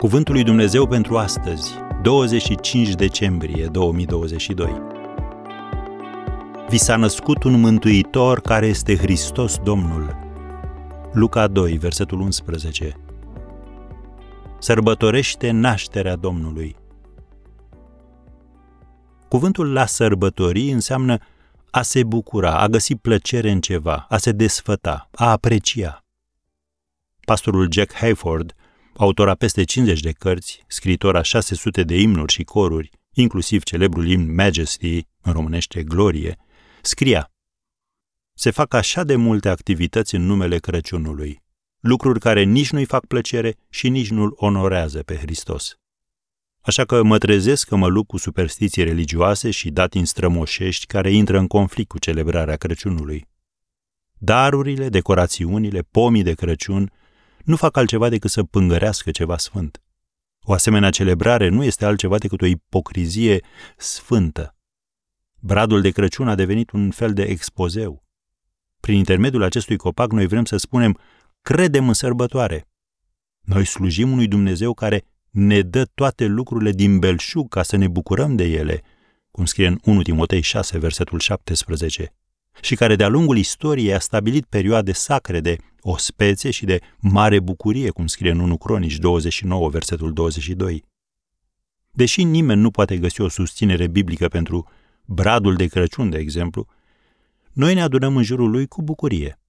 Cuvântul lui Dumnezeu pentru astăzi, 25 decembrie 2022. Vi s-a născut un mântuitor care este Hristos Domnul. Luca 2, versetul 11. Sărbătorește nașterea Domnului. Cuvântul la sărbători înseamnă a se bucura, a găsi plăcere în ceva, a se desfăta, a aprecia. Pastorul Jack Hayford autor a peste 50 de cărți, scritor a 600 de imnuri și coruri, inclusiv celebrul imn Majesty, în românește Glorie, scria Se fac așa de multe activități în numele Crăciunului, lucruri care nici nu-i fac plăcere și nici nu-l onorează pe Hristos. Așa că mă trezesc că mă lupt cu superstiții religioase și datini strămoșești care intră în conflict cu celebrarea Crăciunului. Darurile, decorațiunile, pomii de Crăciun nu fac altceva decât să pângărească ceva sfânt. O asemenea celebrare nu este altceva decât o ipocrizie sfântă. Bradul de Crăciun a devenit un fel de expozeu. Prin intermediul acestui copac noi vrem să spunem, credem în sărbătoare. Noi slujim unui Dumnezeu care ne dă toate lucrurile din belșug ca să ne bucurăm de ele, cum scrie în 1 Timotei 6, versetul 17 și care de-a lungul istoriei a stabilit perioade sacre de ospețe și de mare bucurie, cum scrie în 1 Cronici 29, versetul 22. Deși nimeni nu poate găsi o susținere biblică pentru bradul de Crăciun, de exemplu, noi ne adunăm în jurul lui cu bucurie.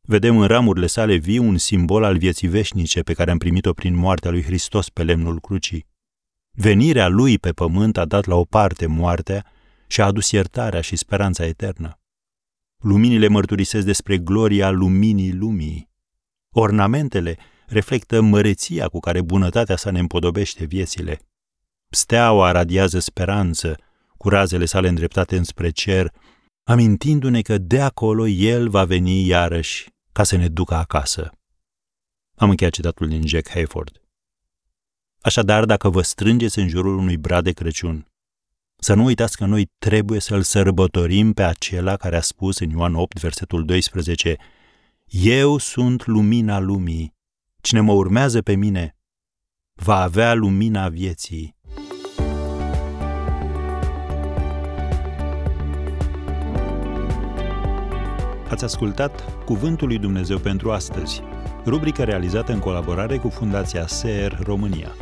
Vedem în ramurile sale vii un simbol al vieții veșnice pe care am primit-o prin moartea lui Hristos pe lemnul crucii. Venirea lui pe pământ a dat la o parte moartea și a adus iertarea și speranța eternă. Luminile mărturisesc despre gloria luminii lumii. Ornamentele reflectă măreția cu care bunătatea sa ne împodobește viețile. Steaua radiază speranță, cu razele sale îndreptate înspre cer, amintindu-ne că de acolo El va veni iarăși ca să ne ducă acasă. Am încheiat citatul din Jack Hayford. Așadar, dacă vă strângeți în jurul unui brad de Crăciun, să nu uitați că noi trebuie să-L sărbătorim pe acela care a spus în Ioan 8, versetul 12, Eu sunt lumina lumii. Cine mă urmează pe mine va avea lumina vieții. Ați ascultat Cuvântul lui Dumnezeu pentru astăzi, rubrica realizată în colaborare cu Fundația SER România.